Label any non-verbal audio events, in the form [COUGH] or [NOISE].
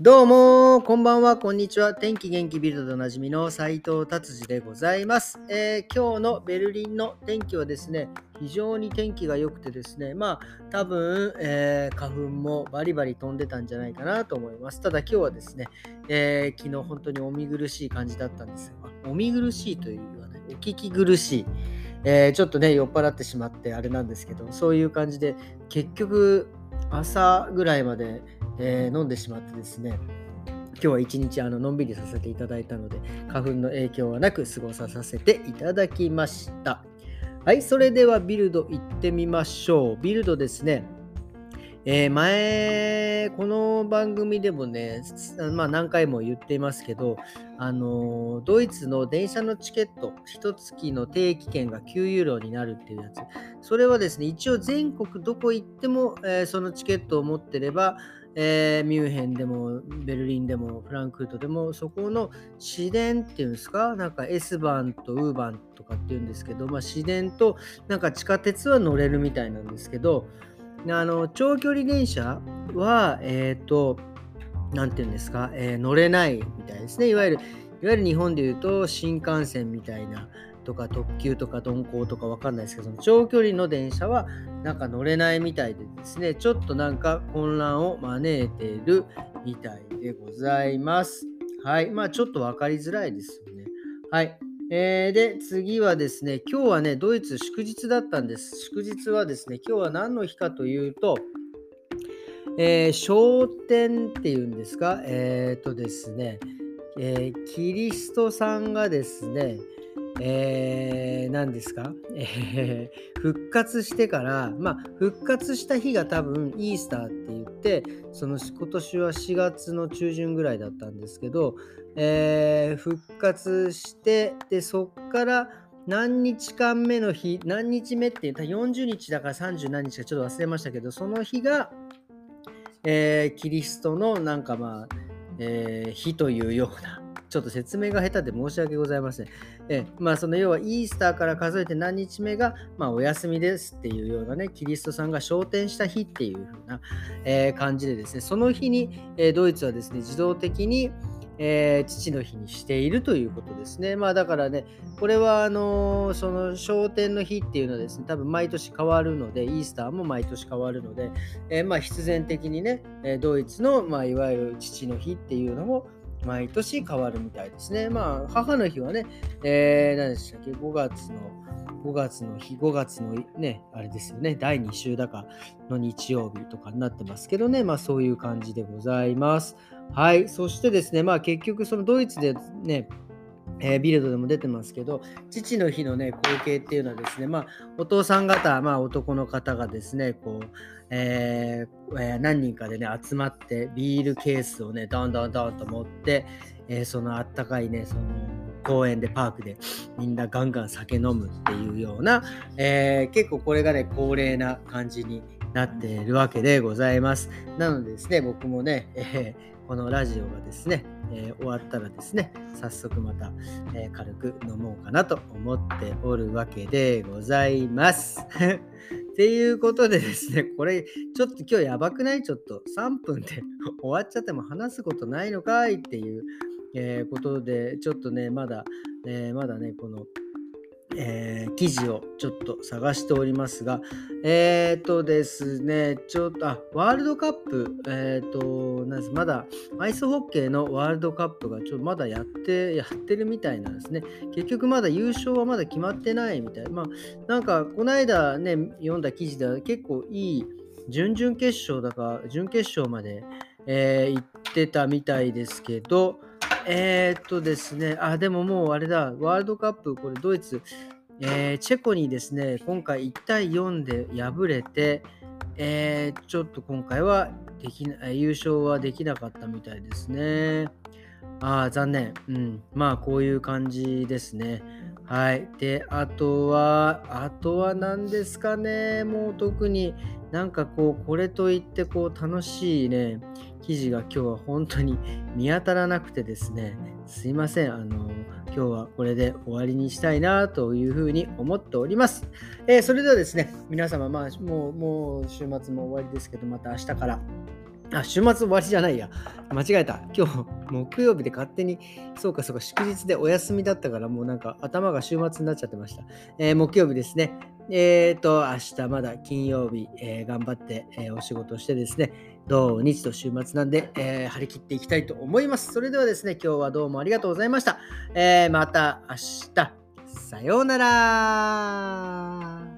どうもこんばんは、こんにちは。天気元気ビルドでおなじみの斉藤達治でございます、えー、今日のベルリンの天気はですね、非常に天気が良くてですね、まあ多分、えー、花粉もバリバリ飛んでたんじゃないかなと思います。ただ今日はですね、えー、昨日本当にお見苦しい感じだったんですが、お見苦しいというような、お聞き苦しい。えー、ちょっとね、酔っ払ってしまってあれなんですけど、そういう感じで、結局、朝ぐらいまで、えー、飲んでしまってですね、今日は一日あののんびりさせていただいたので、花粉の影響はなく過ごさせていただきました。はい、それではビルド行ってみましょう。ビルドですね。えー、前、この番組でもね、まあ、何回も言っていますけど、あのドイツの電車のチケット、1月の定期券が9ユーロになるっていうやつ、それはですね、一応全国どこ行っても、えー、そのチケットを持ってれば、えー、ミュンヘンでもベルリンでもフランクフルトでもそこの市電っていうんですか？なんか S 番とウーバンとかっていうんですけど、まあ、市電となんか地下鉄は乗れるみたいなんですけどあの長距離電車は、えっ、ー、と、なんていうんですか、えー、乗れないみたいですね。いわゆる、いわゆる日本でいうと新幹線みたいなとか特急とか鈍行とかわかんないですけど、長距離の電車はなんか乗れないみたいでですね、ちょっとなんか混乱を招いているみたいでございます。はい。まあちょっと分かりづらいですよね。はい。えー、で、次はですね、今日はね、ドイツ祝日だったんです。祝日はですね、今日は何の日かというと、えー、昇天っていうんですか、えっ、ー、とですね、えー、キリストさんがですね、えー、何ですか、[LAUGHS] えー、復活してから、まあ、復活した日が多分イースターって言って、その今年は4月の中旬ぐらいだったんですけど、えー、復活して、で、そっから何日間目の日、何日目って言ったら40日だから30何日かちょっと忘れましたけど、その日が、えー、キリストのなんかまあ、えー、日というような、ちょっと説明が下手で申し訳ございません。えまあ、その要はイースターから数えて何日目が、まあ、お休みですっていうようなね、キリストさんが昇天した日っていう風な、えー、感じでですね、その日に、えー、ドイツはですね、自動的に、えー、父の日にしているということですね。まあだからね、これはあのー、その昇天の日っていうのはですね、多分毎年変わるので、イースターも毎年変わるので、えー、まあ必然的にね、ドイツの、まあ、いわゆる父の日っていうのも、毎年変わるみたいですね。まあ、母の日はね、えー、何でしたっけ、5月の、5月の日、5月のね、あれですよね、第2週だかの日曜日とかになってますけどね、まあそういう感じでございます。はい、そしてですね、まあ結局そのドイツでね、えー、ビルドでも出てますけど、父の日のね、光景っていうのはですね、まあ、お父さん方、まあ、男の方がですね、こう、えーえー、何人かでね、集まって、ビールケースをね、どんどんどんと持って、え、そのあったかいね、その公園でパークでみんなガンガン酒飲むっていうような、え、結構これがね、恒例な感じになっているわけでございます。なのでですね、僕もね、えーこのラジオがですね、えー、終わったらですね、早速また、えー、軽く飲もうかなと思っておるわけでございます。[LAUGHS] っていうことでですね、これ、ちょっと今日やばくない？ちょっと3分で [LAUGHS] 終わっちゃっても話すことないのかい？っていう、えー、ことで、ちょっとね、まだ、えまだね、このえー、記事をちょっと探しておりますが、えっ、ー、とですね、ちょっと、あ、ワールドカップ、えっ、ー、と、なんです、まだ、アイスホッケーのワールドカップがちょっとまだやって、やってるみたいなんですね。結局まだ優勝はまだ決まってないみたいな。まあ、なんか、この間ね、読んだ記事では結構いい準々決勝だか、準決勝まで、えー、行ってたみたいですけど、えー、っとですね、あ、でももうあれだ、ワールドカップ、これドイツ、えー、チェコにですね、今回1対4で敗れて、えー、ちょっと今回はできな優勝はできなかったみたいですね。ああ、残念。うん。まあ、こういう感じですね。はい。で、あとは、あとは何ですかね。もう特になんかこう、これといってこう、楽しいね、記事が今日は本当に [LAUGHS] 見当たらなくてですね、すいません。あの、今日はこれで終わりにしたいなというふうに思っております。えー、それではですね、皆様、まあ、もう、もう週末も終わりですけど、また明日からあ、週末終わりじゃないや。間違えた。今日、木曜日で勝手に、そうかそうか、祝日でお休みだったから、もうなんか頭が週末になっちゃってました。えー、木曜日ですね。えっ、ー、と、明日まだ金曜日、えー、頑張って、えお仕事してですね、土日と週末なんで、え張り切っていきたいと思います。それではですね、今日はどうもありがとうございました。えまた明日、さようなら